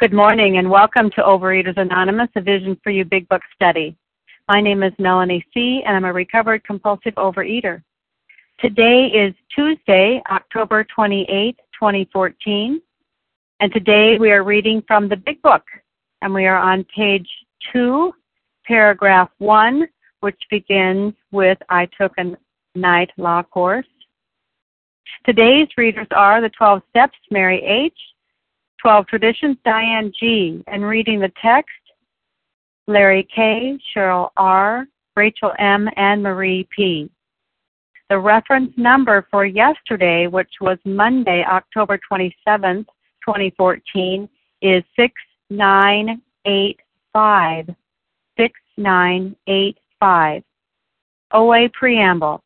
Good morning and welcome to Overeaters Anonymous, a Vision for You Big Book study. My name is Melanie C., and I'm a recovered compulsive overeater. Today is Tuesday, October 28, 2014, and today we are reading from the Big Book, and we are on page 2, paragraph 1, which begins with I took a night law course. Today's readers are the 12 Steps, Mary H., 12 Traditions, Diane G. And reading the text, Larry K., Cheryl R., Rachel M., and Marie P. The reference number for yesterday, which was Monday, October 27th, 2014, is 6985. 6985. OA Preamble.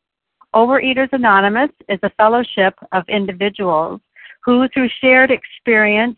Overeaters Anonymous is a fellowship of individuals who, through shared experience,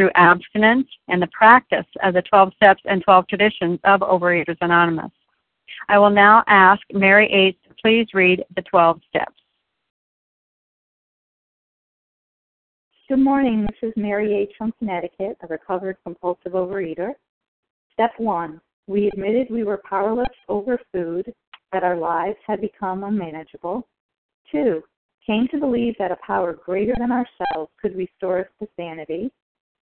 through abstinence and the practice of the 12 steps and 12 traditions of Overeaters Anonymous. I will now ask Mary H. to please read the 12 steps. Good morning. This is Mary H. from Connecticut, a recovered compulsive overeater. Step one we admitted we were powerless over food, that our lives had become unmanageable. Two, came to believe that a power greater than ourselves could restore us to sanity.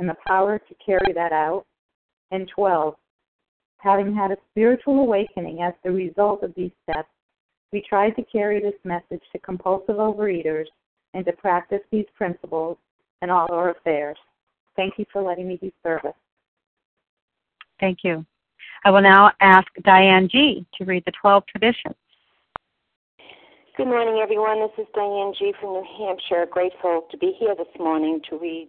and the power to carry that out. And 12, having had a spiritual awakening as the result of these steps, we tried to carry this message to compulsive overeaters and to practice these principles in all our affairs. Thank you for letting me be service. Thank you. I will now ask Diane G. to read the 12 traditions. Good morning, everyone. This is Diane G. from New Hampshire. Grateful to be here this morning to read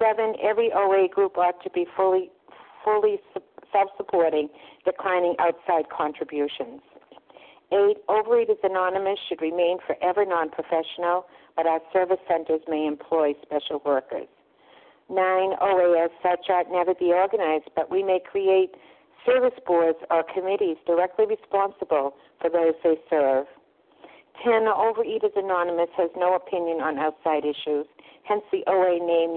Seven, every OA group ought to be fully, fully self-supporting, declining outside contributions. Eight, Overeaters Anonymous should remain forever non professional, but our service centers may employ special workers. Nine, OA as such ought never be organized, but we may create service boards or committees directly responsible for those they serve. 10. Overeaters Anonymous has no opinion on outside issues, hence, the OA name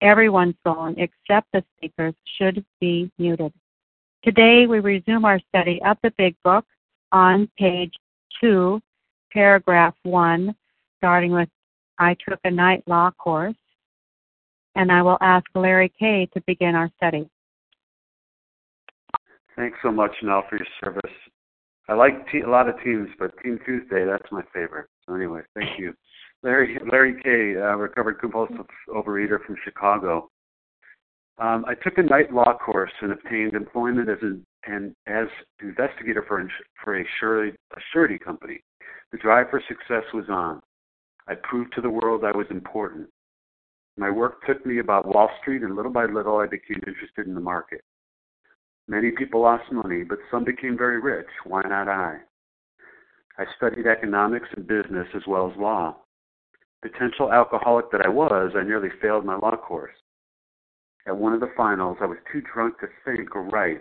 everyone's phone except the speaker's should be muted. Today we resume our study of the Big Book on page 2, paragraph 1, starting with I took a night law course, and I will ask Larry Kay to begin our study. Thanks so much, Nell, for your service. I like te- a lot of teams, but Team Tuesday, that's my favorite. So anyway, thank you. Larry Larry Kay, uh, recovered compulsive overeater from Chicago. Um, I took a night law course and obtained employment as an and as investigator for for a surety, a surety company. The drive for success was on. I proved to the world I was important. My work took me about Wall Street, and little by little I became interested in the market. Many people lost money, but some became very rich. Why not I? I studied economics and business as well as law. Potential alcoholic that I was, I nearly failed my law course. At one of the finals, I was too drunk to think or write.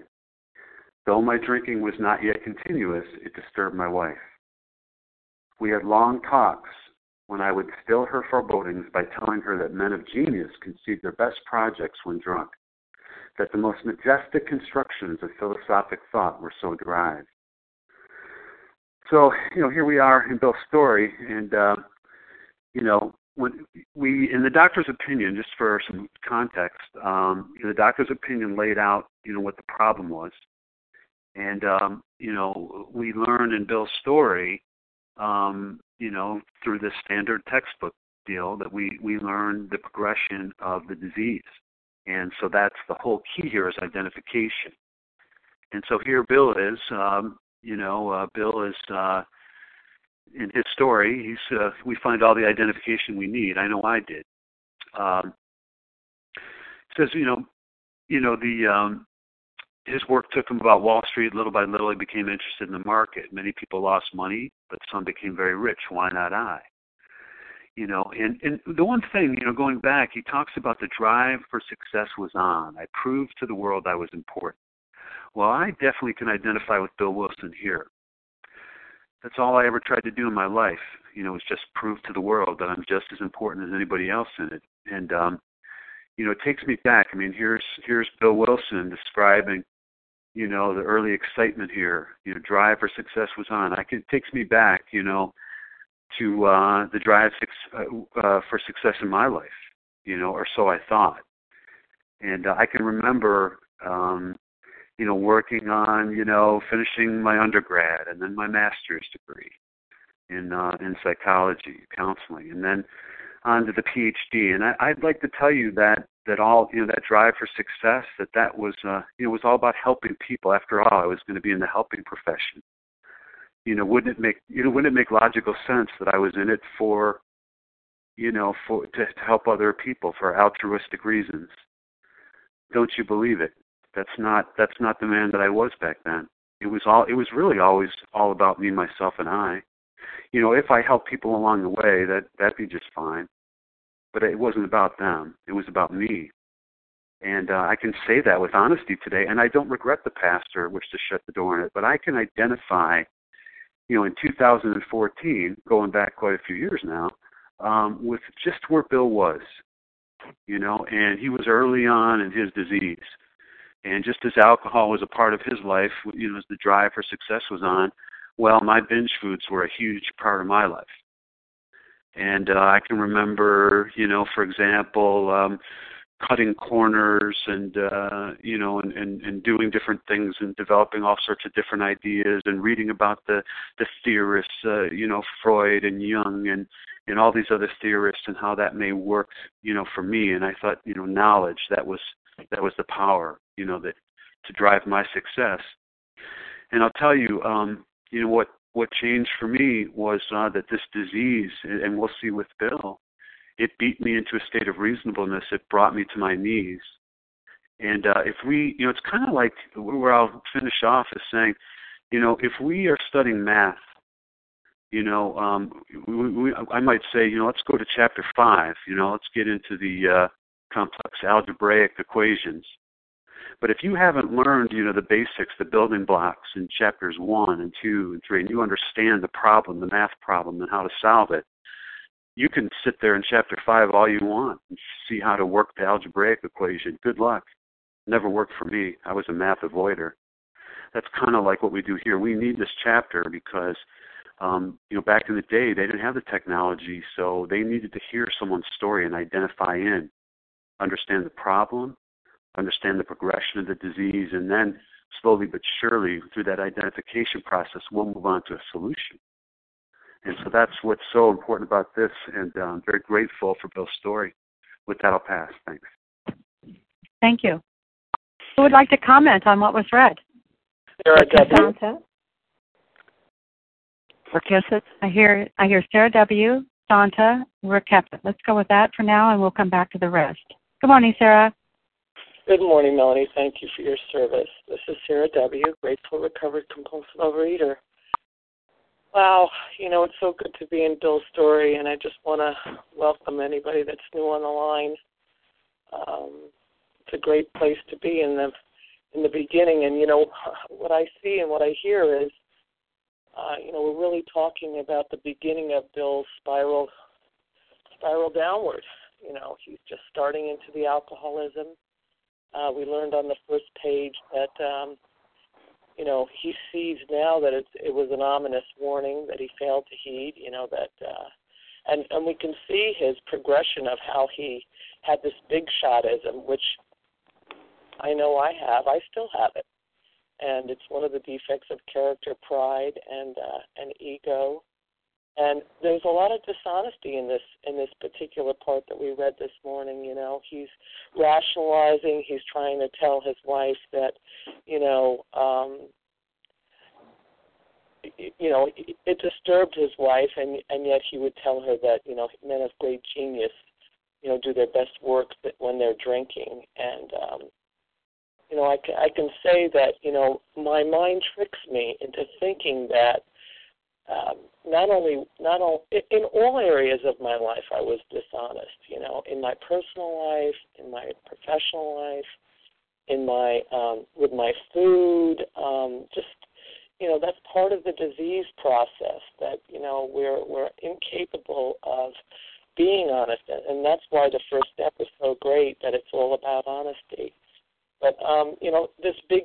Though my drinking was not yet continuous, it disturbed my wife. We had long talks when I would still her forebodings by telling her that men of genius conceive their best projects when drunk, that the most majestic constructions of philosophic thought were so derived. So, you know, here we are in Bill's story, and, uh, you know, when we, in the doctor's opinion, just for some context, um, the doctor's opinion laid out, you know, what the problem was. And, um, you know, we learned in Bill's story um, you know, through the standard textbook deal that we we learn the progression of the disease, and so that's the whole key here is identification. And so here Bill is, um, you know, uh, Bill is uh, in his story. He's uh, we find all the identification we need. I know I did. Um, says, you know, you know the um, his work took him about Wall Street. Little by little, he became interested in the market. Many people lost money, but some became very rich. Why not I? You know, and and the one thing, you know, going back, he talks about the drive for success was on. I proved to the world I was important. Well, I definitely can identify with Bill Wilson here. That's all I ever tried to do in my life. You know, was just prove to the world that I'm just as important as anybody else in it. And um, you know, it takes me back. I mean, here's here's Bill Wilson describing you know the early excitement here you know drive for success was on i can it takes me back you know to uh the drive uh, uh, for success in my life you know or so i thought and uh, i can remember um you know working on you know finishing my undergrad and then my master's degree in uh in psychology counseling and then on to the phd and i i'd like to tell you that that all you know that drive for success that that was uh you know was all about helping people after all i was going to be in the helping profession you know, wouldn't it make you know wouldn't it make logical sense that I was in it for, you know, for to, to help other people for altruistic reasons? Don't you believe it? That's not that's not the man that I was back then. It was all it was really always all about me, myself, and I. You know, if I helped people along the way, that that'd be just fine. But it wasn't about them. It was about me. And uh, I can say that with honesty today, and I don't regret the pastor wished to shut the door on it. But I can identify, you know, in 2014, going back quite a few years now, um, with just where Bill was, you know, and he was early on in his disease, and just as alcohol was a part of his life, you know, as the drive for success was on, well, my binge foods were a huge part of my life. And uh, I can remember, you know, for example, um, cutting corners and uh you know and, and and doing different things and developing all sorts of different ideas and reading about the the theorists uh you know Freud and Jung and and all these other theorists and how that may work you know for me and I thought you know knowledge that was that was the power you know that to drive my success and I'll tell you um you know what what changed for me was uh that this disease and we'll see with Bill it beat me into a state of reasonableness. It brought me to my knees. And uh, if we, you know, it's kind of like where I'll finish off is saying, you know, if we are studying math, you know, um, we, we, I might say, you know, let's go to chapter five. You know, let's get into the uh, complex algebraic equations. But if you haven't learned, you know, the basics, the building blocks in chapters one and two and three, and you understand the problem, the math problem, and how to solve it, you can sit there in chapter five all you want and see how to work the algebraic equation. Good luck. Never worked for me. I was a math avoider. That's kind of like what we do here. We need this chapter because, um, you know, back in the day they didn't have the technology, so they needed to hear someone's story and identify in, understand the problem, understand the progression of the disease, and then slowly but surely through that identification process, we'll move on to a solution. And so that's what's so important about this, and uh, I'm very grateful for Bill's story. With that, I'll pass. Thanks. Thank you. Who would like to comment on what was read? Sarah W. Rakefet. I hear I hear Sarah W. Santa Rakefet. Let's go with that for now, and we'll come back to the rest. Good morning, Sarah. Good morning, Melanie. Thank you for your service. This is Sarah W., grateful recovered compulsive overeater. Wow, you know, it's so good to be in Bill's story, and I just want to welcome anybody that's new on the line. Um, it's a great place to be in the in the beginning, and you know what I see and what I hear is, uh, you know, we're really talking about the beginning of Bill's spiral spiral downward. You know, he's just starting into the alcoholism. Uh, we learned on the first page that um, you know, he sees now that it's it was an ominous warning that he failed to heed. You know that, uh, and and we can see his progression of how he had this big shotism, which I know I have. I still have it, and it's one of the defects of character, pride, and uh, and ego. And there's a lot of dishonesty in this in this particular part that we read this morning. You know, he's rationalizing. He's trying to tell his wife that, you know, um, you know, it disturbed his wife, and and yet he would tell her that you know men of great genius, you know, do their best work when they're drinking, and um, you know, I can I can say that you know my mind tricks me into thinking that um, not only not all in all areas of my life I was dishonest. You know, in my personal life, in my professional life, in my um, with my food, um, just you know that's part of the disease process that you know we're we're incapable of being honest and that's why the first step is so great that it's all about honesty but um, you know, this big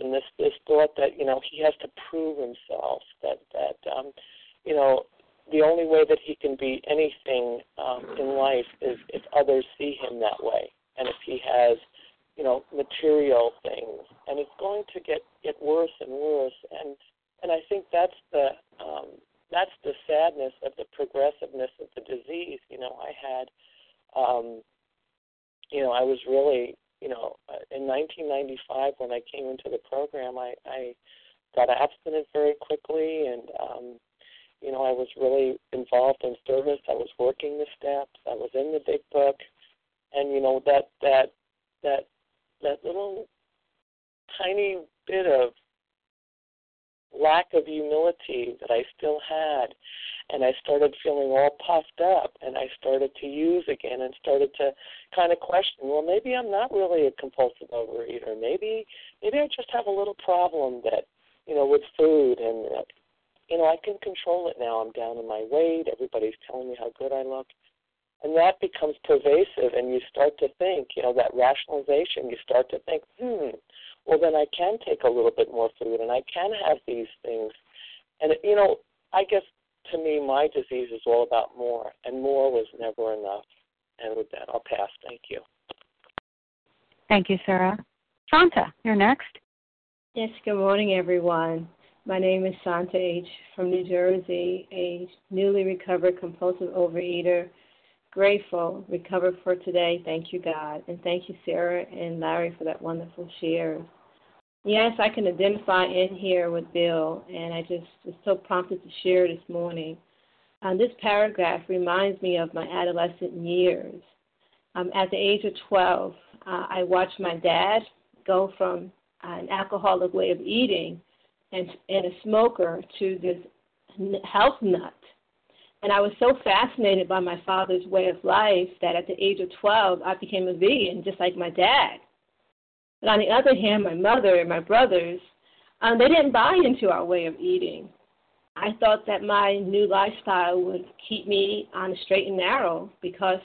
and this this thought that you know he has to prove himself that that um, you know the only way that he can be anything um, in life is if others see him that way, and if he has you know material things, and it's going to get get worse and worse, and and I think that's the um, that's the sadness of the progressiveness of the disease. You know, I had um, you know I was really you know, uh, in 1995 when I came into the program, I, I got abstinent very quickly, and um, you know, I was really involved in service. I was working the steps. I was in the big book, and you know that that that that little tiny bit of lack of humility that I still had. And I started feeling all puffed up and I started to use again and started to kind of question, well, maybe I'm not really a compulsive overeater. Maybe, maybe I just have a little problem that, you know, with food and, you know, I can control it now. I'm down in my weight. Everybody's telling me how good I look. And that becomes pervasive, and you start to think, you know, that rationalization, you start to think, hmm, well, then I can take a little bit more food and I can have these things. And, you know, I guess to me, my disease is all about more, and more was never enough. And with that, I'll pass. Thank you. Thank you, Sarah. Santa, you're next. Yes, good morning, everyone. My name is Santa H. from New Jersey, a newly recovered compulsive overeater. Grateful, recovered for today. Thank you, God. And thank you, Sarah and Larry, for that wonderful share. Yes, I can identify in here with Bill, and I just was so prompted to share this morning. Um, this paragraph reminds me of my adolescent years. Um, at the age of 12, uh, I watched my dad go from an alcoholic way of eating and, and a smoker to this health nut. And I was so fascinated by my father's way of life that at the age of 12, I became a vegan, just like my dad. But on the other hand, my mother and my brothers, um, they didn't buy into our way of eating. I thought that my new lifestyle would keep me on the straight and narrow because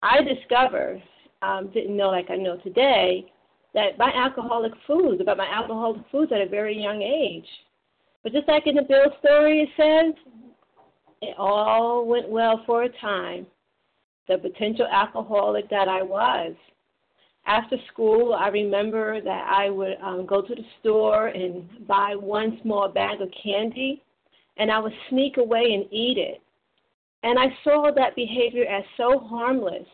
I discovered, um, didn't know like I know today, that my alcoholic foods, about my alcoholic foods at a very young age. But just like in the Bill story, it says, it all went well for a time. The potential alcoholic that I was after school, I remember that I would um, go to the store and buy one small bag of candy, and I would sneak away and eat it. And I saw that behavior as so harmless.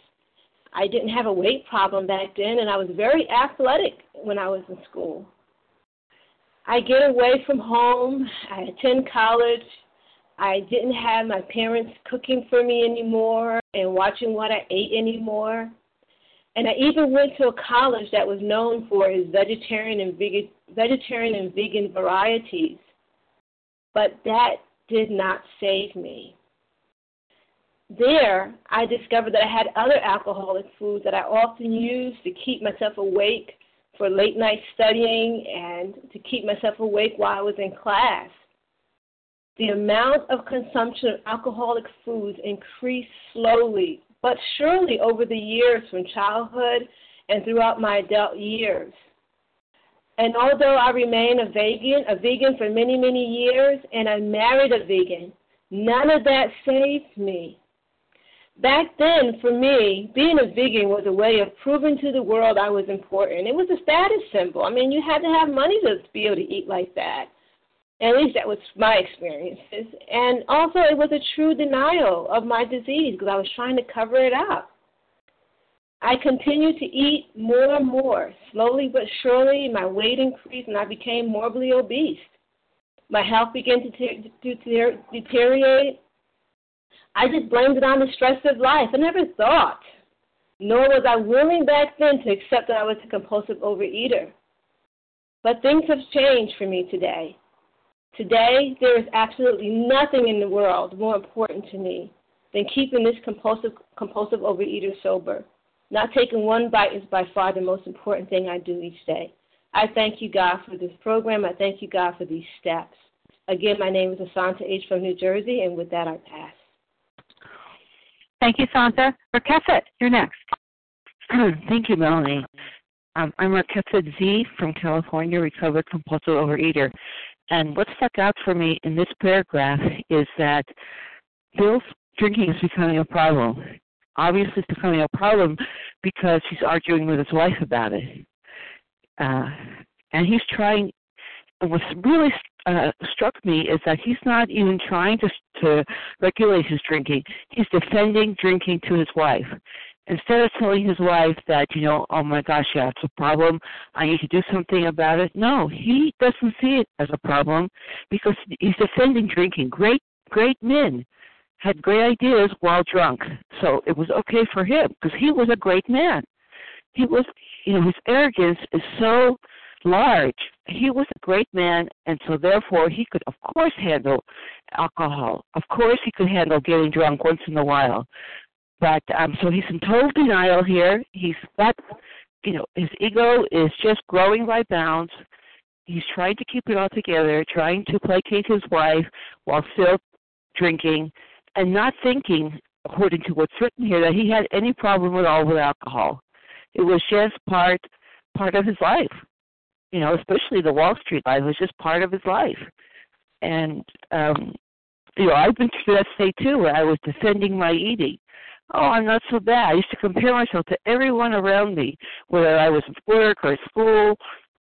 I didn't have a weight problem back then, and I was very athletic when I was in school. I get away from home. I attend college. I didn't have my parents cooking for me anymore and watching what I ate anymore. And I even went to a college that was known for its vegetarian and vegan, vegetarian and vegan varieties. But that did not save me. There, I discovered that I had other alcoholic foods that I often used to keep myself awake for late night studying and to keep myself awake while I was in class. The amount of consumption of alcoholic foods increased slowly but surely over the years from childhood and throughout my adult years. And although I remain a vegan, a vegan for many, many years, and I married a vegan, none of that saved me. Back then, for me, being a vegan was a way of proving to the world I was important. It was a status symbol. I mean, you had to have money to be able to eat like that. At least that was my experiences. And also, it was a true denial of my disease because I was trying to cover it up. I continued to eat more and more. Slowly but surely, my weight increased and I became morbidly obese. My health began to, te- to deteriorate. I just blamed it on the stress of life. I never thought, nor was I willing back then to accept that I was a compulsive overeater. But things have changed for me today. Today, there is absolutely nothing in the world more important to me than keeping this compulsive, compulsive overeater sober. Not taking one bite is by far the most important thing I do each day. I thank you, God, for this program. I thank you, God, for these steps. Again, my name is Asanta H. from New Jersey, and with that, I pass. Thank you, Santa. Rakefet, you're next. Thank you, Melanie. Um, I'm Rakefet Z from California, recovered compulsive overeater. And what stuck out for me in this paragraph is that Bill's drinking is becoming a problem. Obviously, it's becoming a problem because he's arguing with his wife about it. Uh, and he's trying, what's really uh, struck me is that he's not even trying to, to regulate his drinking. He's defending drinking to his wife. Instead of telling his wife that, you know, oh my gosh, yeah, it's a problem, I need to do something about it. No, he doesn't see it as a problem because he's defending drinking. Great, great men had great ideas while drunk. So it was okay for him because he was a great man. He was, you know, his arrogance is so large. He was a great man, and so therefore he could, of course, handle alcohol. Of course, he could handle getting drunk once in a while. But um, so he's in total denial here. He's got, you know, his ego is just growing by bounds. He's trying to keep it all together, trying to placate his wife while still drinking, and not thinking, according to what's written here, that he had any problem at all with alcohol. It was just part part of his life. You know, especially the Wall Street life was just part of his life. And um you know, I've been to that state too where I was defending my eating oh, I'm not so bad. I used to compare myself to everyone around me, whether I was at work or at school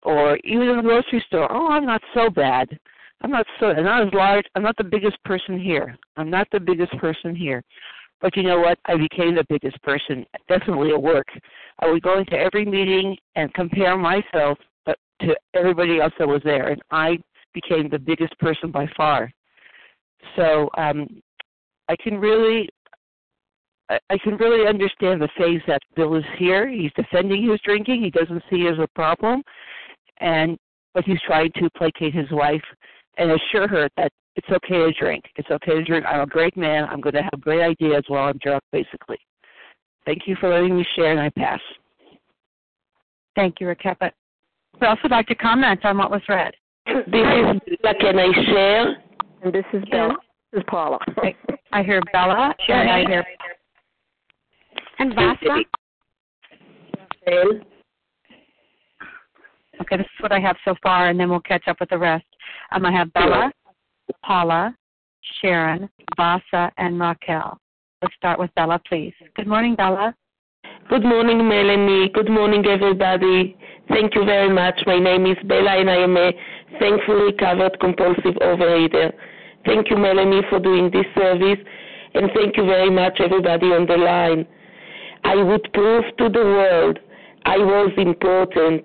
or even in the grocery store. Oh, I'm not so bad. I'm not so I'm not as large. I'm not the biggest person here. I'm not the biggest person here. But you know what? I became the biggest person, definitely at work. I would go into every meeting and compare myself uh, to everybody else that was there, and I became the biggest person by far. So um, I can really I, can really understand the phase that Bill is here. He's defending his drinking. He doesn't see it as a problem, and but he's trying to placate his wife and assure her that it's okay to drink. It's okay to drink. I'm a great man. I'm going to have great ideas while I'm drunk, basically. Thank you for letting me share, and I pass. Thank you, Rakefet. We'd also like to comment on what was read. This is Can I share? And this is Bella. This is Paula. I, I hear Bella, and I hear and Vasa? Okay, this is what I have so far, and then we'll catch up with the rest. Um, I have Bella, Paula, Sharon, Vasa, and Raquel. Let's start with Bella, please. Good morning, Bella. Good morning, Melanie. Good morning, everybody. Thank you very much. My name is Bella, and I am a thankfully recovered compulsive overeater. Thank you, Melanie, for doing this service, and thank you very much, everybody on the line. I would prove to the world I was important.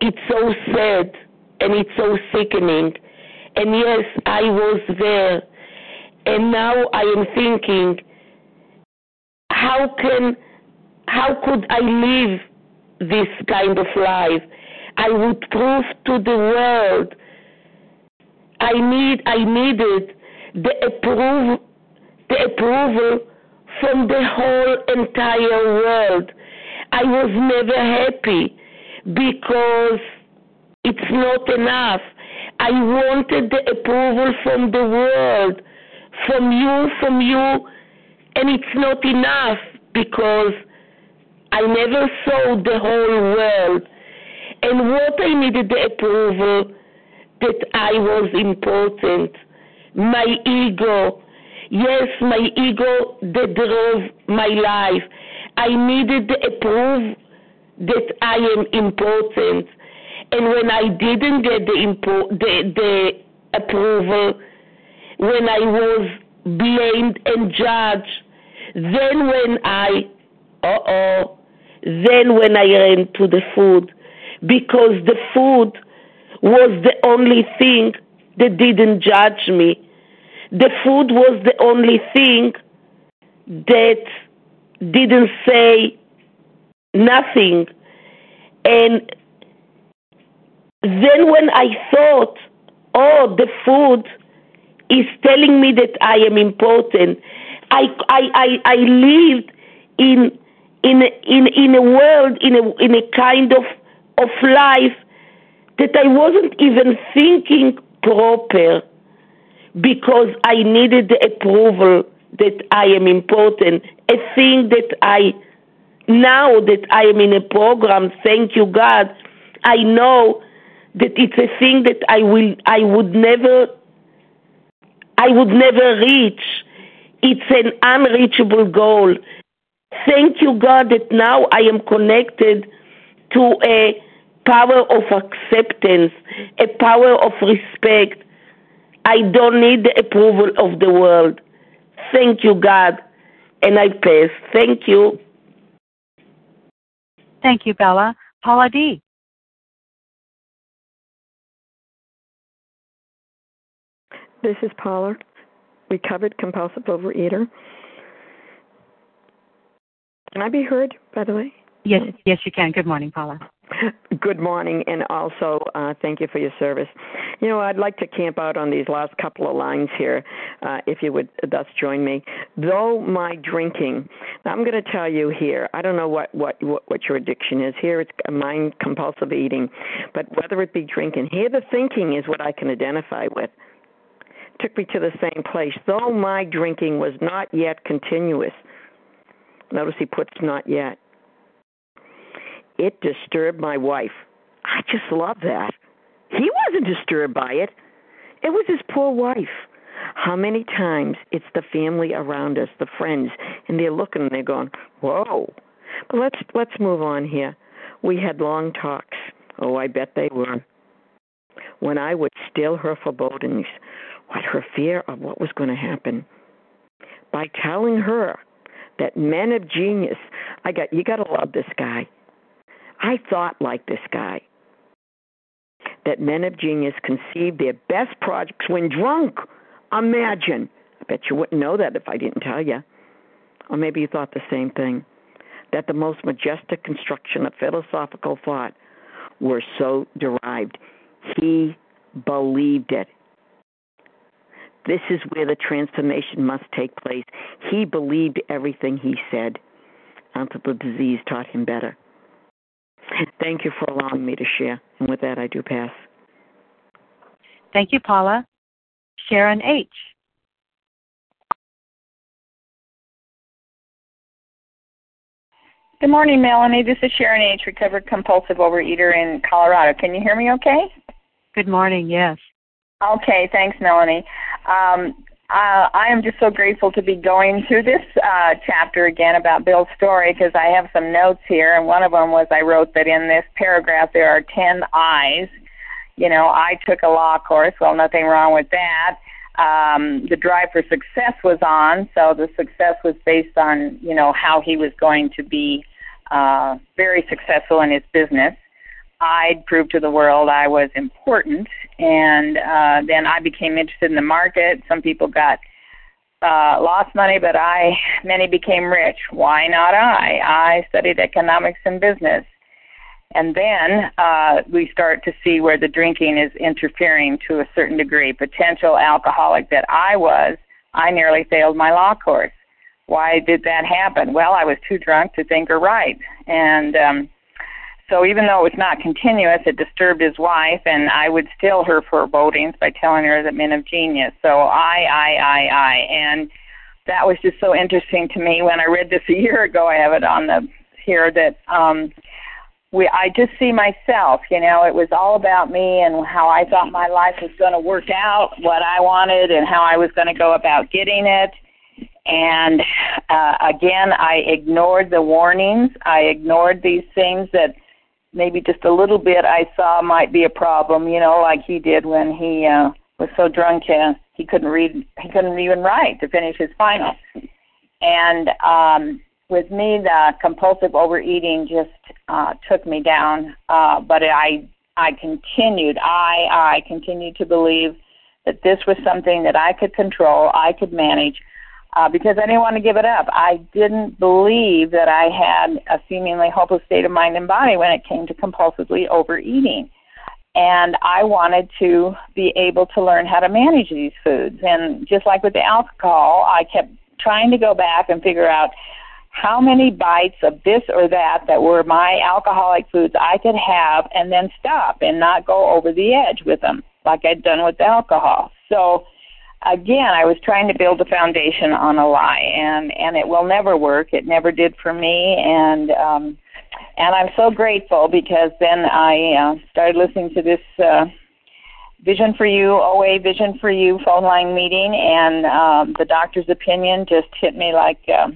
It's so sad and it's so sickening. And yes, I was there. And now I am thinking, how can, how could I live this kind of life? I would prove to the world I need, I needed the approval, the approval from the whole entire world. I was never happy because it's not enough. I wanted the approval from the world, from you, from you, and it's not enough because I never saw the whole world. And what I needed the approval that I was important, my ego, Yes, my ego that drove my life. I needed the approval that I am important. And when I didn't get the, impo- the, the approval, when I was blamed and judged, then when I, uh oh, then when I ran to the food, because the food was the only thing that didn't judge me the food was the only thing that didn't say nothing. And then when I thought, oh, the food is telling me that I am important, I, I, I, I lived in, in, in, in a world, in a, in a kind of, of life that I wasn't even thinking proper because I needed the approval that I am important. A thing that I, now that I am in a program, thank you God, I know that it's a thing that I will, I would never, I would never reach. It's an unreachable goal. Thank you God that now I am connected to a power of acceptance, a power of respect, I don't need the approval of the world. Thank you, God. And I pass. Thank you. Thank you, Bella. Paula D. This is Paula, recovered compulsive overeater. Can I be heard, by the way? Yes, yes, you can. Good morning, Paula. Good morning, and also uh, thank you for your service. You know, I'd like to camp out on these last couple of lines here, uh, if you would thus join me. Though my drinking, I'm going to tell you here. I don't know what what what, what your addiction is. Here, it's mind compulsive eating, but whether it be drinking, here the thinking is what I can identify with. Took me to the same place. Though my drinking was not yet continuous. Notice he puts not yet it disturbed my wife. I just love that. He wasn't disturbed by it. It was his poor wife. How many times it's the family around us, the friends, and they're looking and they're going, "Whoa!" But let's let's move on here. We had long talks. Oh, I bet they were. When I would still her forebodings, what her fear of what was going to happen, by telling her that men of genius, I got you got to love this guy. I thought like this guy that men of genius conceive their best projects when drunk. Imagine. I bet you wouldn't know that if I didn't tell you. Or maybe you thought the same thing that the most majestic construction of philosophical thought were so derived. He believed it. This is where the transformation must take place. He believed everything he said until the disease taught him better. Thank you for allowing me to share. And with that, I do pass. Thank you, Paula. Sharon H. Good morning, Melanie. This is Sharon H., recovered compulsive overeater in Colorado. Can you hear me okay? Good morning, yes. Okay, thanks, Melanie. Um, uh, I am just so grateful to be going through this uh, chapter again about Bill's story because I have some notes here, and one of them was I wrote that in this paragraph there are 10 I's. You know, I took a law course, well, nothing wrong with that. Um, the drive for success was on, so the success was based on, you know, how he was going to be uh, very successful in his business. I'd prove to the world I was important, and uh, then I became interested in the market. Some people got uh, lost money, but I many became rich. Why not I? I studied economics and business, and then uh, we start to see where the drinking is interfering to a certain degree. Potential alcoholic that I was, I nearly failed my law course. Why did that happen? Well, I was too drunk to think or write, and um, so even though it was not continuous, it disturbed his wife, and I would still her forebodings by telling her that men of genius. So I, I, I, I, and that was just so interesting to me when I read this a year ago. I have it on the here that um, we I just see myself. You know, it was all about me and how I thought my life was going to work out, what I wanted, and how I was going to go about getting it. And uh, again, I ignored the warnings. I ignored these things that maybe just a little bit I saw might be a problem, you know, like he did when he uh, was so drunk uh, he couldn't read, he couldn't even write to finish his finals. And um, with me, the compulsive overeating just uh, took me down. Uh, but I, I continued, I, I continued to believe that this was something that I could control, I could manage, uh, because I didn't want to give it up. I didn't believe that I had a seemingly hopeless state of mind and body when it came to compulsively overeating. And I wanted to be able to learn how to manage these foods. And just like with the alcohol, I kept trying to go back and figure out how many bites of this or that that were my alcoholic foods I could have and then stop and not go over the edge with them like I'd done with the alcohol. So again, I was trying to build a foundation on a lie, and and it will never work. It never did for me, and um, and I'm so grateful because then I uh, started listening to this. Uh, Vision for You, OA Vision for You phone line meeting, and um, the doctor's opinion just hit me like, uh,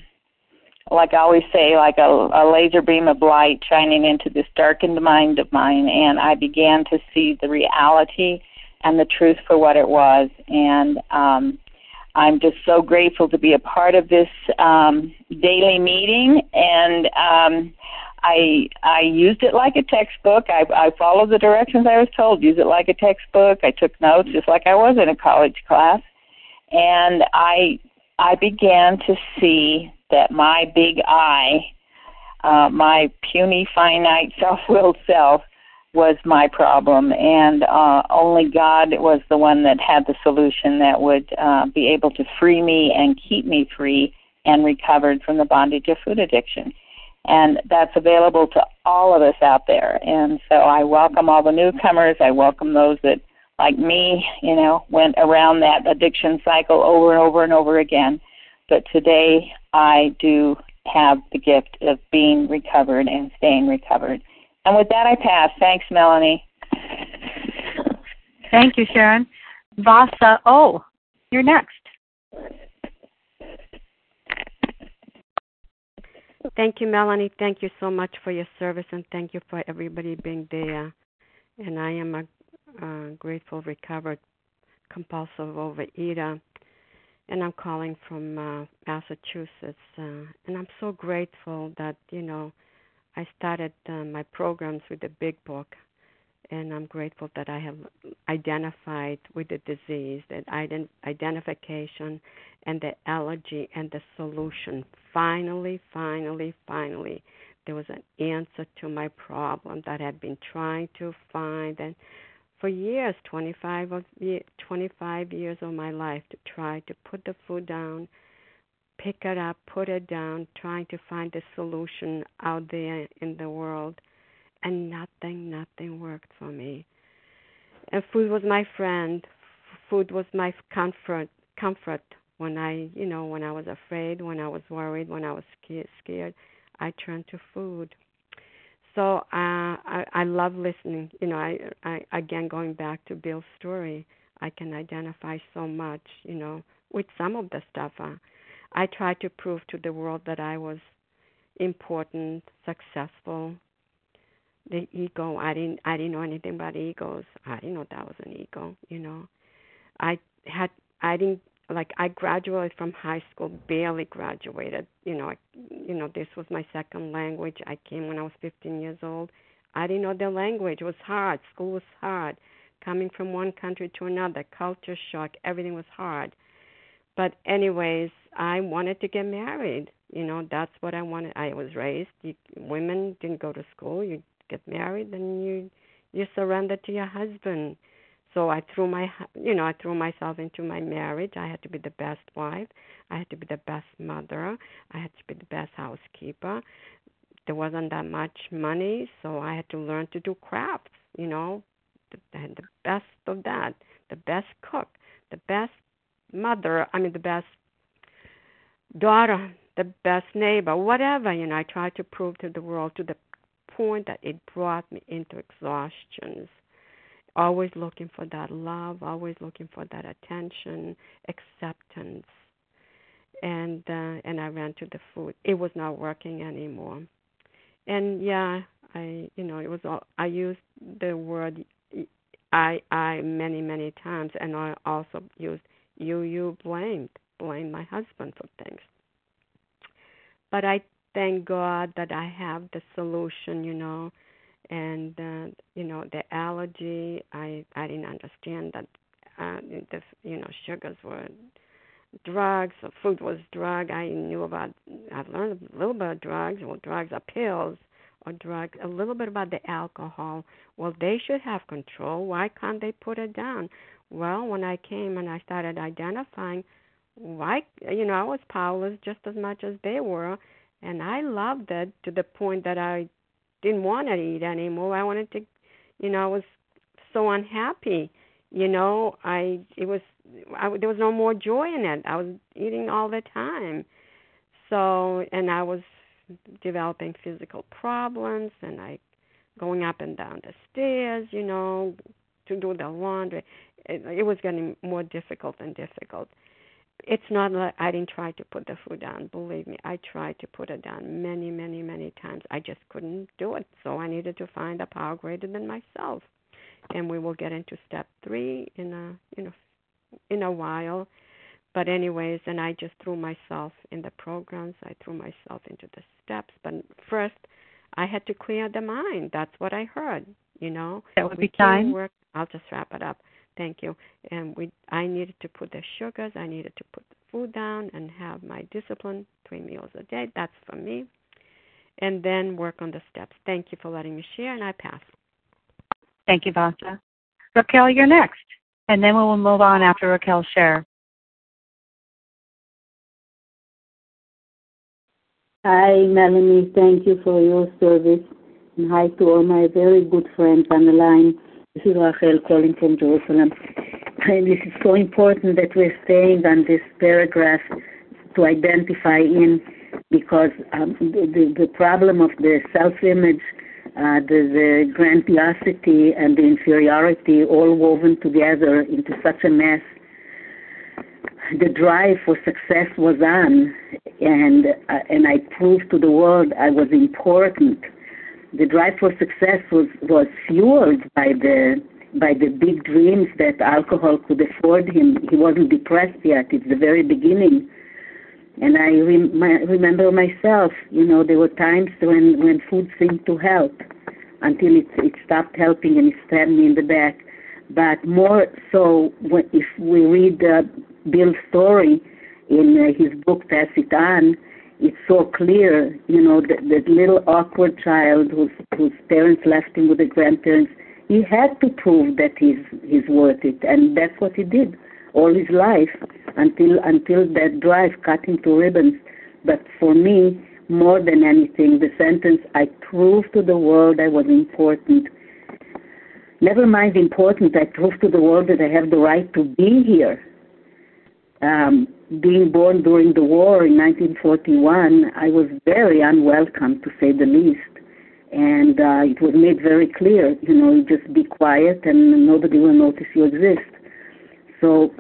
like I always say, like a, a laser beam of light shining into this darkened mind of mine, and I began to see the reality and the truth for what it was. And um, I'm just so grateful to be a part of this um, daily meeting. And um, I I used it like a textbook. I I followed the directions I was told. Use it like a textbook. I took notes just like I was in a college class, and I I began to see that my big I, uh, my puny, finite, self-willed self, was my problem, and uh, only God was the one that had the solution that would uh, be able to free me and keep me free and recovered from the bondage of food addiction. And that's available to all of us out there. And so I welcome all the newcomers. I welcome those that, like me, you know, went around that addiction cycle over and over and over again. But today I do have the gift of being recovered and staying recovered. And with that, I pass. Thanks, Melanie. Thank you, Sharon. Vasa Oh, you're next. Thank you, Melanie. Thank you so much for your service, and thank you for everybody being there. And I am a uh, grateful, recovered, compulsive overeater, and I'm calling from uh, Massachusetts. Uh, and I'm so grateful that you know I started uh, my programs with the Big Book, and I'm grateful that I have identified with the disease, that ident- identification and the allergy and the solution. Finally, finally, finally, there was an answer to my problem that I had been trying to find and for years, 25 of 25 years of my life to try to put the food down, pick it up, put it down, trying to find a solution out there in the world, and nothing, nothing worked for me. And food was my friend. Food was my comfort, comfort when I, you know, when I was afraid, when I was worried, when I was scared, I turned to food. So uh, I, I love listening. You know, I, I again going back to Bill's story, I can identify so much. You know, with some of the stuff. Uh, I tried to prove to the world that I was important, successful. The ego, I didn't, I didn't know anything about egos. I didn't know that was an ego. You know, I had, I didn't like I graduated from high school, barely graduated. You know, I, you know, this was my second language. I came when I was 15 years old. I didn't know the language. It was hard. School was hard. Coming from one country to another, culture shock, everything was hard. But anyways, I wanted to get married. You know, that's what I wanted. I was raised. You, women didn't go to school. You get married, and you you surrender to your husband so I threw my, you know, I threw myself into my marriage. I had to be the best wife. I had to be the best mother. I had to be the best housekeeper. There wasn't that much money, so I had to learn to do crafts. You know, the, the best of that, the best cook, the best mother. I mean, the best daughter, the best neighbor, whatever. You know, I tried to prove to the world to the point that it brought me into exhaustions always looking for that love, always looking for that attention, acceptance. And uh, and I ran to the food. It was not working anymore. And yeah, I you know it was all, I used the word I I many many times, and I also used you you blamed blame my husband for things. But I thank God that I have the solution, you know, and uh, you know the allergy i i didn't understand that uh the you know sugars were drugs or food was drug. I knew about i've learned a little bit of drugs well drugs are pills or drugs a little bit about the alcohol. Well they should have control. Why can't they put it down well when i came and i started identifying why you know i was powerless just as much as they were and i loved it to the point that i didn't want to eat anymore. I wanted to, you know, I was so unhappy. You know, I it was I, there was no more joy in it. I was eating all the time. So, and I was developing physical problems, and I going up and down the stairs. You know, to do the laundry. It, it was getting more difficult and difficult it's not like I didn't try to put the food down. Believe me, I tried to put it down many, many, many times. I just couldn't do it. So I needed to find a power greater than myself. And we will get into step three in a you know in a while. But anyways, and I just threw myself in the programs. I threw myself into the steps. But first, I had to clear the mind. That's what I heard. You know, that would we be time. Work. I'll just wrap it up. Thank you. And we, I needed to put the sugars. I needed to put the food down and have my discipline, three meals a day. That's for me. And then work on the steps. Thank you for letting me share, and I pass. Thank you, Vasa. Raquel, you're next, and then we will move on after Raquel's share. Hi, Melanie. Thank you for your service. And hi to all my very good friends on the line. This is Rachel calling from Jerusalem. And this is so important that we're staying on this paragraph to identify in because um, the, the, problem of the self-image, uh, the, the grandiosity and the inferiority all woven together into such a mess. The drive for success was on, and uh, and I proved to the world I was important. The drive for success was was fueled by the by the big dreams that alcohol could afford him. He wasn't depressed yet. It's the very beginning and I rem- my, remember myself, you know, there were times when, when food seemed to help until it, it stopped helping and it stabbed me in the back. But more so, when, if we read uh, Bill's story in uh, his book, Pass It On, it's so clear, you know, that, that little awkward child whose, whose parents left him with the grandparents, he had to prove that he's, he's worth it. And that's what he did all his life until until that drive cut him to ribbons. But for me, more than anything, the sentence I proved to the world I was important. Never mind important, I proved to the world that I have the right to be here. Um, being born during the war in 1941, I was very unwelcome, to say the least. And uh, it was made very clear, you know, you just be quiet and nobody will notice you exist. So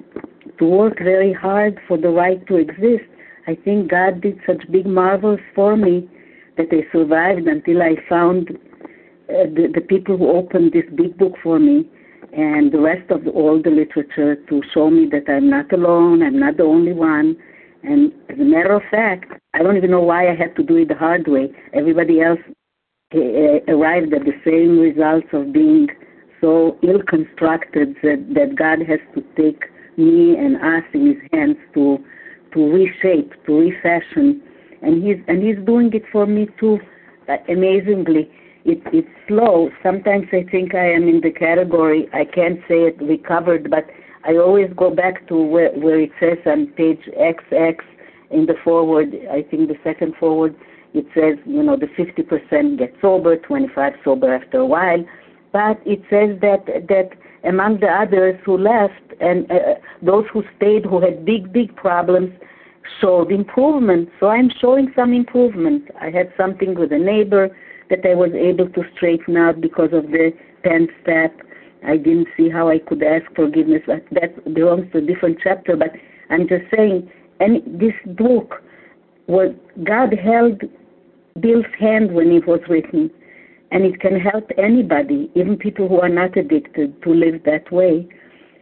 to work very hard for the right to exist, I think God did such big marvels for me that I survived until I found uh, the, the people who opened this big book for me and the rest of all the literature to show me that I'm not alone, I'm not the only one. And as a matter of fact, I don't even know why I had to do it the hard way. Everybody else uh, arrived at the same results of being so ill constructed that, that God has to take me and us in his hands to to reshape, to refashion. And he's and he's doing it for me too, uh, amazingly. It, it's slow. Sometimes I think I am in the category, I can't say it recovered, but I always go back to where, where it says on page XX in the forward, I think the second forward, it says, you know, the 50% get sober, 25 sober after a while. But it says that that among the others who left and uh, those who stayed who had big big problems showed improvement. So i'm showing some improvement. I had something with a neighbor that i was able to straighten out because of the 10th step i didn't see how i could ask forgiveness but that belongs to a different chapter but i'm just saying and this book was god held bill's hand when it was written and it can help anybody, even people who are not addicted, to live that way.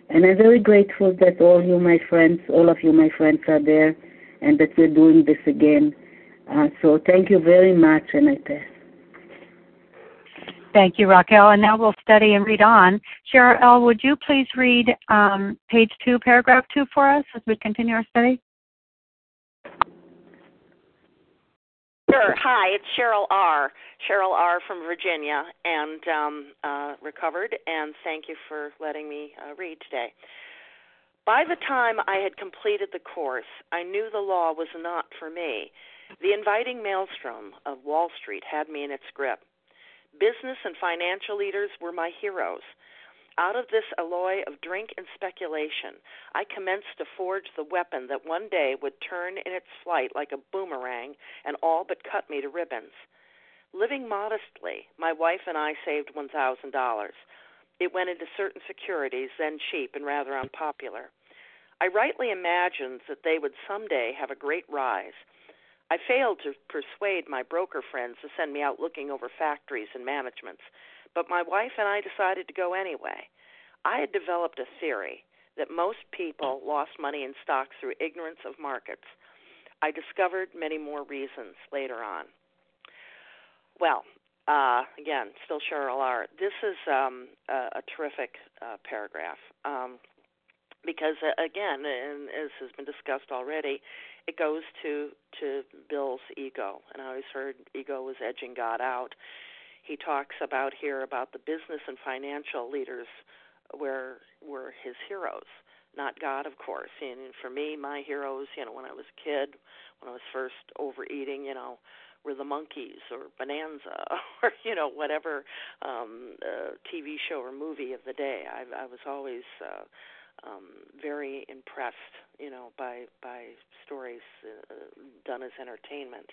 And I'm very grateful that all you, my friends, all of you, my friends, are there, and that we're doing this again. Uh, so thank you very much, and I pass. Thank you, Raquel. And now we'll study and read on. Cheryl, would you please read um, page two, paragraph two for us as we continue our study? Sure. Hi, it's Cheryl R. Cheryl R. from Virginia, and um, uh, recovered. And thank you for letting me uh, read today. By the time I had completed the course, I knew the law was not for me. The inviting maelstrom of Wall Street had me in its grip. Business and financial leaders were my heroes. Out of this alloy of drink and speculation, I commenced to forge the weapon that one day would turn in its flight like a boomerang and all but cut me to ribbons. Living modestly, my wife and I saved $1,000. It went into certain securities, then cheap and rather unpopular. I rightly imagined that they would someday have a great rise. I failed to persuade my broker friends to send me out looking over factories and managements but my wife and I decided to go anyway. I had developed a theory that most people lost money in stocks through ignorance of markets. I discovered many more reasons later on. Well, uh, again, still Cheryl R. This is um, a, a terrific uh, paragraph um, because, uh, again, and as has been discussed already, it goes to to Bill's ego, and I always heard ego was edging God out. He talks about here about the business and financial leaders where were his heroes, not God, of course. And for me, my heroes, you know, when I was a kid, when I was first overeating, you know, were the Monkees or Bonanza or you know whatever um uh, TV show or movie of the day. I I was always uh um very impressed, you know, by by stories uh, done as entertainment.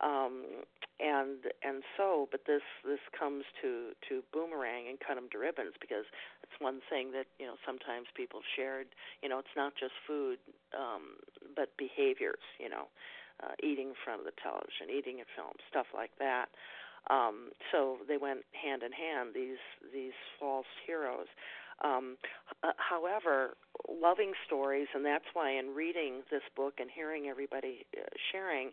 Um and and so but this this comes to to boomerang and cut them to ribbons because it's one thing that you know sometimes people shared you know it's not just food um but behaviors you know uh, eating in front of the television, eating at film, stuff like that. Um, so they went hand in hand. These these false heroes. Um, uh, however, loving stories, and that's why in reading this book and hearing everybody uh, sharing,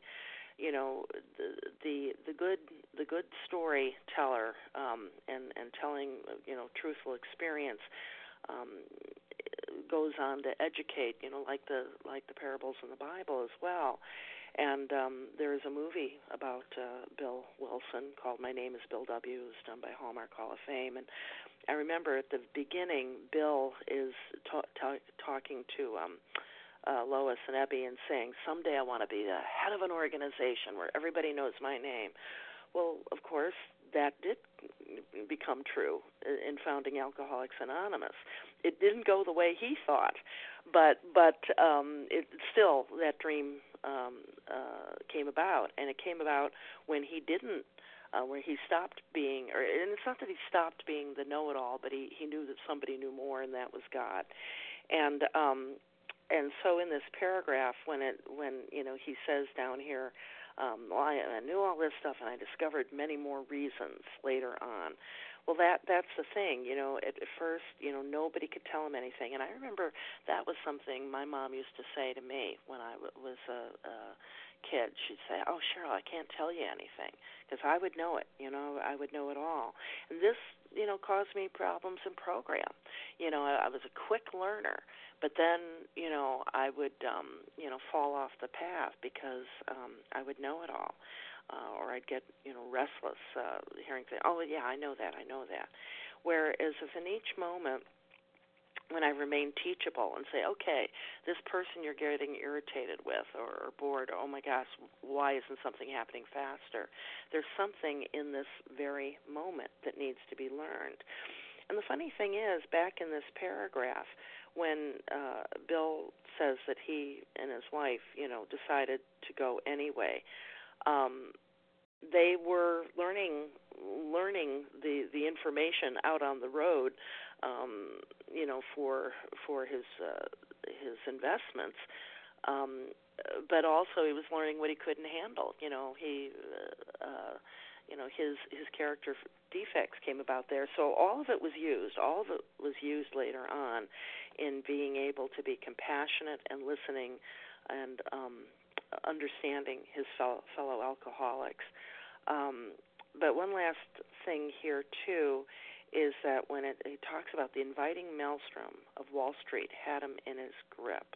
you know, the the the good the good storyteller um, and and telling you know truthful experience um, goes on to educate. You know, like the like the parables in the Bible as well. And um, there is a movie about uh, Bill Wilson called My Name is Bill W. It was done by Hallmark Hall of Fame. And I remember at the beginning, Bill is ta- ta- talking to um, uh, Lois and Ebby and saying, Someday I want to be the head of an organization where everybody knows my name. Well, of course, that did become true in founding Alcoholics Anonymous. It didn't go the way he thought, but but um, it still that dream um, uh, came about, and it came about when he didn't, uh, where he stopped being, or and it's not that he stopped being the know-it-all, but he he knew that somebody knew more, and that was God, and um, and so in this paragraph, when it when you know he says down here. Um, well, I, I knew all this stuff, and I discovered many more reasons later on. Well, that that's the thing, you know. At, at first, you know, nobody could tell him anything, and I remember that was something my mom used to say to me when I w- was a, a kid. She'd say, "Oh, Cheryl, I can't tell you anything because I would know it. You know, I would know it all." And this, you know, caused me problems in program. You know, I, I was a quick learner, but then, you know, I would, um, you know, fall off the path because um, I would know it all uh, or I'd get you know restless uh, hearing things. Oh yeah, I know that, I know that. Whereas if in each moment when I remain teachable and say, okay, this person you're getting irritated with or, or bored, or, oh my gosh, why isn't something happening faster? There's something in this very moment that needs to be learned. And the funny thing is, back in this paragraph, when uh, Bill says that he and his wife, you know, decided to go anyway, um, they were learning learning the the information out on the road um you know for for his uh his investments. Um but also he was learning what he couldn't handle. You know he uh, uh you know his his character defects came about there. So all of it was used all of it was used later on in being able to be compassionate and listening and um understanding his fellow, fellow alcoholics. Um, but one last thing here too is that when it, it talks about the inviting maelstrom of Wall Street had him in his grip.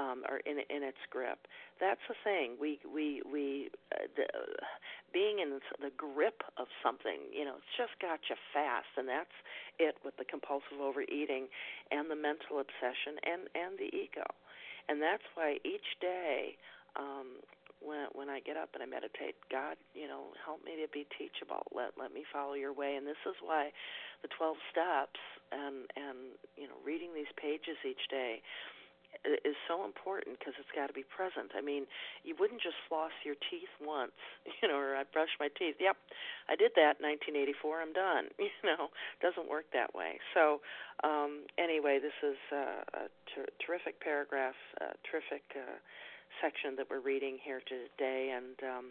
Um, or in in its grip. That's the thing. We we we uh, the, uh, being in the grip of something. You know, it's just got you fast, and that's it with the compulsive overeating and the mental obsession and and the ego. And that's why each day um, when when I get up and I meditate, God, you know, help me to be teachable. Let let me follow your way. And this is why the 12 steps and and you know, reading these pages each day is so important because it's got to be present. I mean, you wouldn't just floss your teeth once, you know, or I brush my teeth. Yep, I did that in 1984. I'm done. You know, doesn't work that way. So, um, anyway, this is uh, a ter- terrific paragraph, uh, terrific. Uh, section that we're reading here today, and um,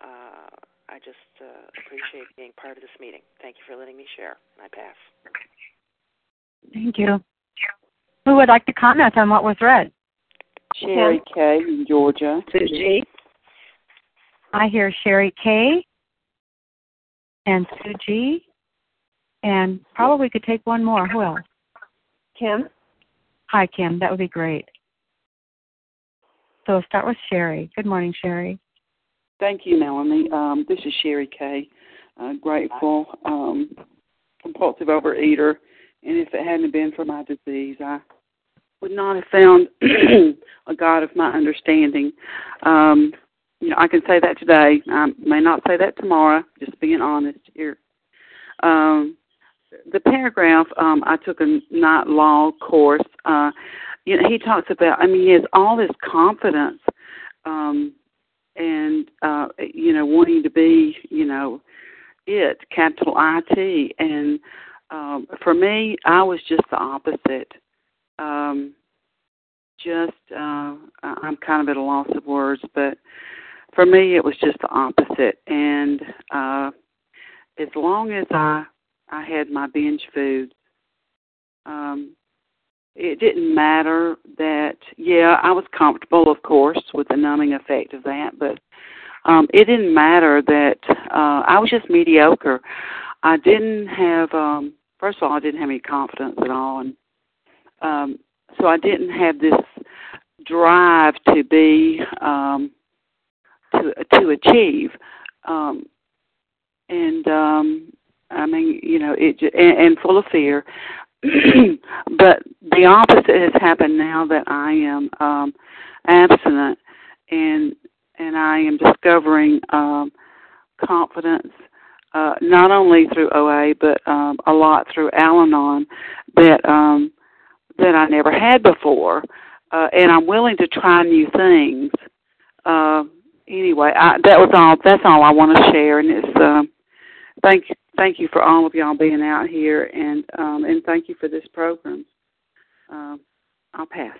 uh, I just uh, appreciate being part of this meeting. Thank you for letting me share. I pass. Thank you. Who would like to comment on what was read? Sherry K. in Georgia. Susie. I hear Sherry K. and Sue G. And probably could take one more. Who else? Kim. Hi, Kim. That would be great. So we'll start with Sherry. Good morning, Sherry. Thank you, Melanie. Um, this is Sherry Kay. Uh, grateful, um, compulsive overeater, and if it hadn't been for my disease, I would not have found a God of my understanding. Um, you know, I can say that today. I may not say that tomorrow. Just being honest here. Um, the paragraph um, I took a night law course. Uh, you know, he talks about. I mean, he has all this confidence, um, and uh, you know, wanting to be, you know, it capital I T. And um, for me, I was just the opposite. Um, just, uh, I'm kind of at a loss of words, but for me, it was just the opposite. And uh, as long as I I had my binge foods, um, it didn't matter that. Yeah, I was comfortable, of course, with the numbing effect of that, but um, it didn't matter that uh, I was just mediocre. I didn't have. Um, first of all, I didn't have any confidence at all, and um, so I didn't have this drive to be um, to to achieve. Um, and um, I mean, you know, it and, and full of fear. but the opposite has happened now that I am um, abstinent, and and I am discovering um, confidence uh, not only through OA but um, a lot through Al-Anon that um, that I never had before, uh, and I'm willing to try new things. Uh, anyway, I, that was all. That's all I want to share, and it's uh, thank thank you for all of y'all being out here, and um, and thank you for this program. Uh, I'll pass.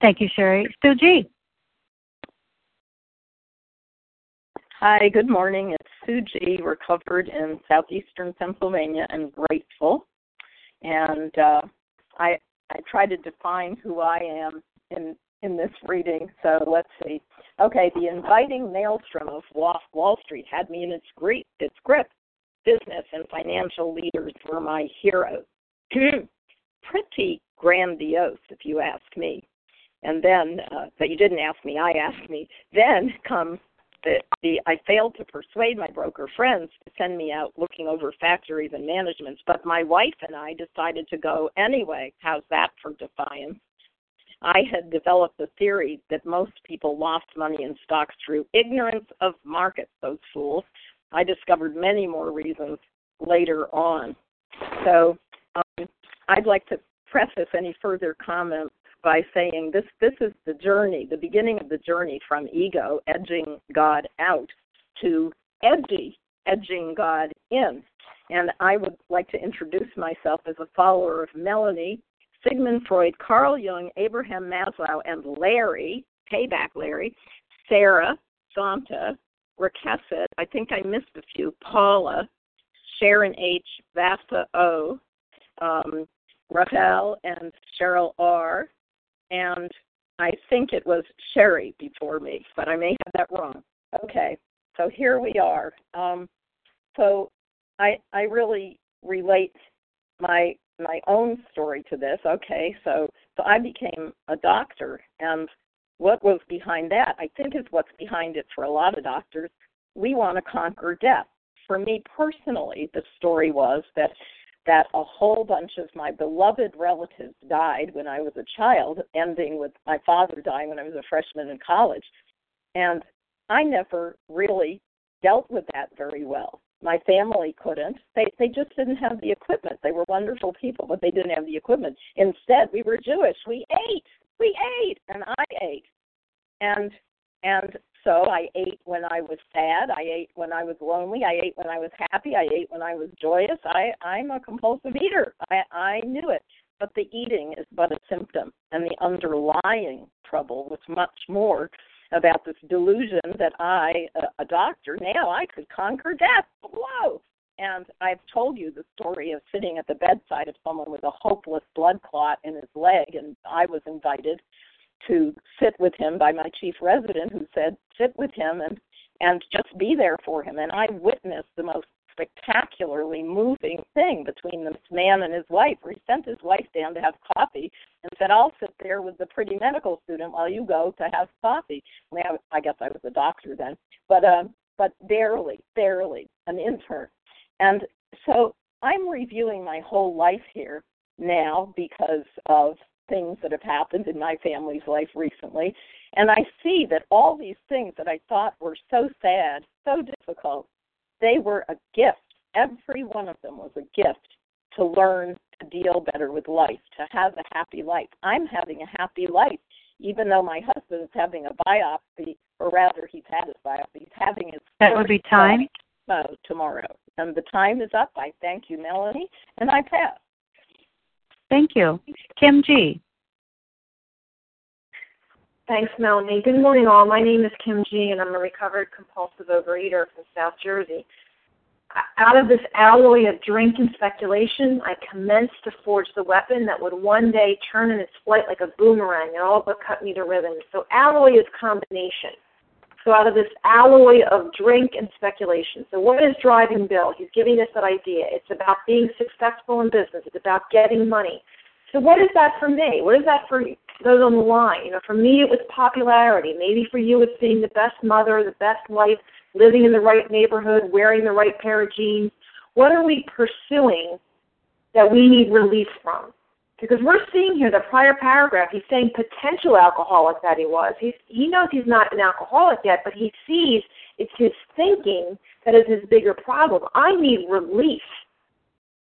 Thank you, Sherry. Sue G. Hi, good morning. It's Sue G, recovered in southeastern Pennsylvania and grateful. And uh, I I try to define who I am in in this reading. So let's see. Okay, the inviting maelstrom of Wall Street had me in its grip. Its grip. Business and financial leaders were my heroes. Pretty grandiose, if you ask me. And then, uh, but you didn't ask me. I asked me. Then comes the, the I failed to persuade my broker friends to send me out looking over factories and managements, but my wife and I decided to go anyway. How's that for defiance? I had developed the theory that most people lost money in stocks through ignorance of markets, those fools. I discovered many more reasons later on. So um, I'd like to preface any further comments by saying this this is the journey, the beginning of the journey from ego, edging God out, to edgy, edging God in. And I would like to introduce myself as a follower of Melanie, Sigmund Freud, Carl Jung, Abraham Maslow, and Larry, payback Larry, Sarah, Santa, Rakefet, I think I missed a few, Paula, Sharon H., Vasa O., um, and Cheryl R., and I think it was Sherry before me, but I may have that wrong. Okay, so here we are. Um, so I I really relate my my own story to this. Okay, so so I became a doctor, and what was behind that? I think is what's behind it for a lot of doctors. We want to conquer death. For me personally, the story was that that a whole bunch of my beloved relatives died when I was a child, ending with my father dying when I was a freshman in college. And I never really dealt with that very well. My family couldn't. They they just didn't have the equipment. They were wonderful people, but they didn't have the equipment. Instead, we were Jewish. We ate. We ate and I ate. And and so I ate when I was sad. I ate when I was lonely. I ate when I was happy. I ate when I was joyous. I I'm a compulsive eater. I I knew it. But the eating is but a symptom, and the underlying trouble was much more about this delusion that I, a, a doctor, now I could conquer death. Whoa! And I've told you the story of sitting at the bedside of someone with a hopeless blood clot in his leg, and I was invited to sit with him by my chief resident who said sit with him and and just be there for him. And I witnessed the most spectacularly moving thing between this man and his wife, where he sent his wife down to have coffee and said, I'll sit there with the pretty medical student while you go to have coffee. I, mean, I, I guess I was a doctor then, but um, but barely, barely an intern. And so I'm reviewing my whole life here now because of things that have happened in my family's life recently. And I see that all these things that I thought were so sad, so difficult, they were a gift. Every one of them was a gift to learn to deal better with life, to have a happy life. I'm having a happy life, even though my husband is having a biopsy, or rather, he's had his biopsy. He's having his. That would be time. Uh, tomorrow. And the time is up. I thank you, Melanie, and I pass. Thank you. Kim G. Thanks, Melanie. Good morning, all. My name is Kim G, and I'm a recovered compulsive overeater from South Jersey. Out of this alloy of drink and speculation, I commenced to forge the weapon that would one day turn in its flight like a boomerang and all but cut me to ribbons. So, alloy is combination. So, out of this alloy of drink and speculation, so what is driving Bill? He's giving us that idea. It's about being successful in business, it's about getting money. So, what is that for me? What is that for those on the line. You know, for me it was popularity. Maybe for you it's being the best mother, the best wife, living in the right neighborhood, wearing the right pair of jeans. What are we pursuing that we need release from? Because we're seeing here the prior paragraph, he's saying potential alcoholic that he was. He's, he knows he's not an alcoholic yet, but he sees it's his thinking that is his bigger problem. I need relief.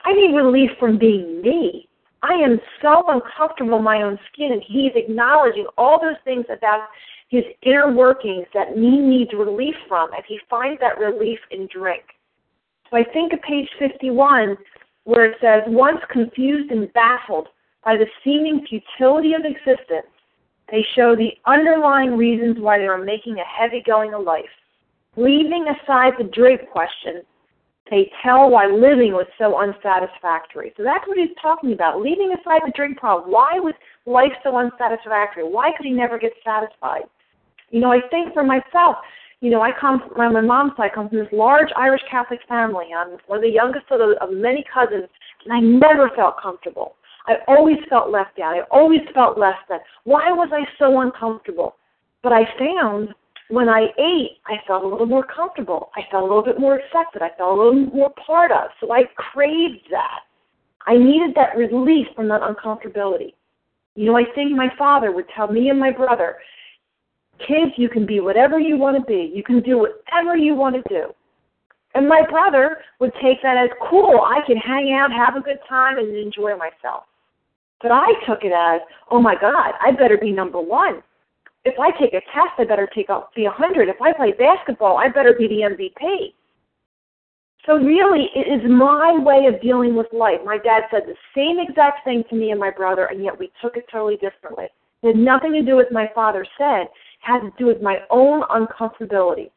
I need relief from being me. I am so uncomfortable in my own skin, and he's acknowledging all those things about his inner workings that me needs relief from, and he finds that relief in drink. So I think of page 51, where it says, Once confused and baffled by the seeming futility of existence, they show the underlying reasons why they are making a heavy going of life. Leaving aside the drink question, they tell why living was so unsatisfactory. So that's what he's talking about. Leaving aside the drink problem, why was life so unsatisfactory? Why could he never get satisfied? You know, I think for myself, you know, I come from my mom's side I come from this large Irish Catholic family. I'm one of the youngest of, the, of many cousins, and I never felt comfortable. I always felt left out. I always felt less than. Why was I so uncomfortable? But I found when I ate, I felt a little more comfortable. I felt a little bit more accepted. I felt a little more part of. So I craved that. I needed that relief from that uncomfortability. You know, I think my father would tell me and my brother, kids, you can be whatever you want to be. You can do whatever you want to do. And my brother would take that as cool. I can hang out, have a good time, and enjoy myself. But I took it as, oh my God, I better be number one if I take a test, I better take be a 100. If I play basketball, I better be the MVP. So really, it is my way of dealing with life. My dad said the same exact thing to me and my brother, and yet we took it totally differently. It had nothing to do with my father said. It had to do with my own uncomfortability.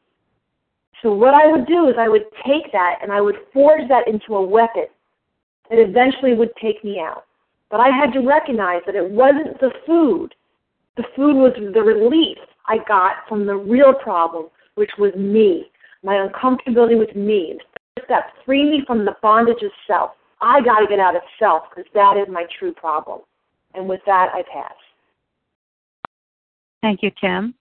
So what I would do is I would take that and I would forge that into a weapon that eventually would take me out. But I had to recognize that it wasn't the food the food was the relief I got from the real problem, which was me, my uncomfortability with me. The first step, free me from the bondage of self. I got to get out of self because that is my true problem. And with that, I pass. Thank you, Kim.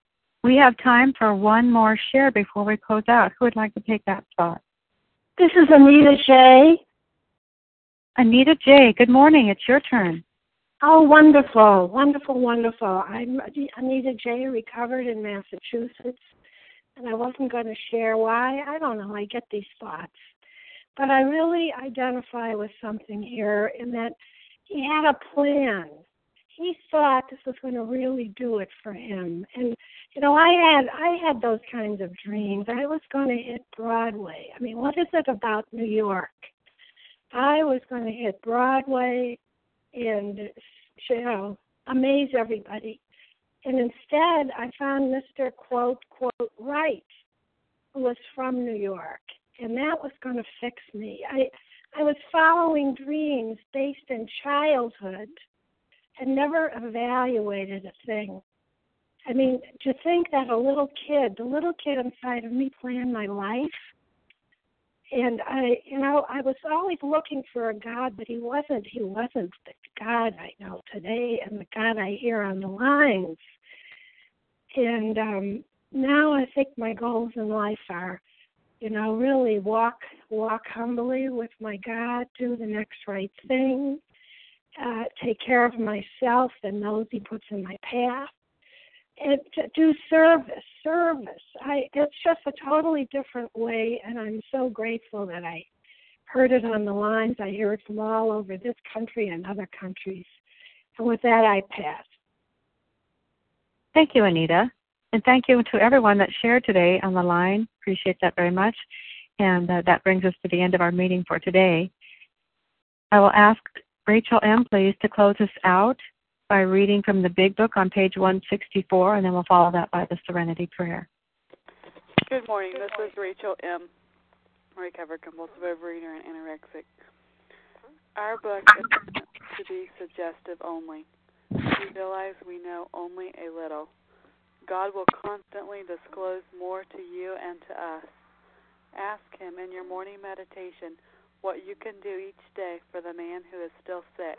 We have time for one more share before we close out. Who would like to take that spot? This is Anita J. Anita J. Good morning. It's your turn. Oh, wonderful, wonderful, wonderful. I'm Anita J. Recovered in Massachusetts, and I wasn't going to share why. I don't know. I get these thoughts, but I really identify with something here in that he had a plan. He thought this was going to really do it for him, and you know, I had I had those kinds of dreams. I was going to hit Broadway. I mean, what is it about New York? I was going to hit Broadway and know amaze everybody. And instead, I found Mr. quote quote Right, who was from New York, and that was going to fix me. I I was following dreams based in childhood and never evaluated a thing. I mean, to think that a little kid, the little kid inside of me planned my life. And I, you know, I was always looking for a God, but he wasn't. He wasn't the God I know today and the God I hear on the lines. And um now I think my goals in life are, you know, really walk walk humbly with my God, do the next right thing, uh, take care of myself and those He puts in my path, to do service. Service. I it's just a totally different way, and I'm so grateful that I heard it on the lines. I hear it from all over this country and other countries. And with that, I pass. Thank you, Anita. And thank you to everyone that shared today on the line. Appreciate that very much. And uh, that brings us to the end of our meeting for today. I will ask Rachel M., please, to close us out by reading from the Big Book on page 164, and then we'll follow that by the Serenity Prayer. Good morning. This is Rachel M., recovered compulsive overeater and anorexic. Our book is to be suggestive only. We realize we know only a little. God will constantly disclose more to you and to us. Ask Him in your morning meditation what you can do each day for the man who is still sick.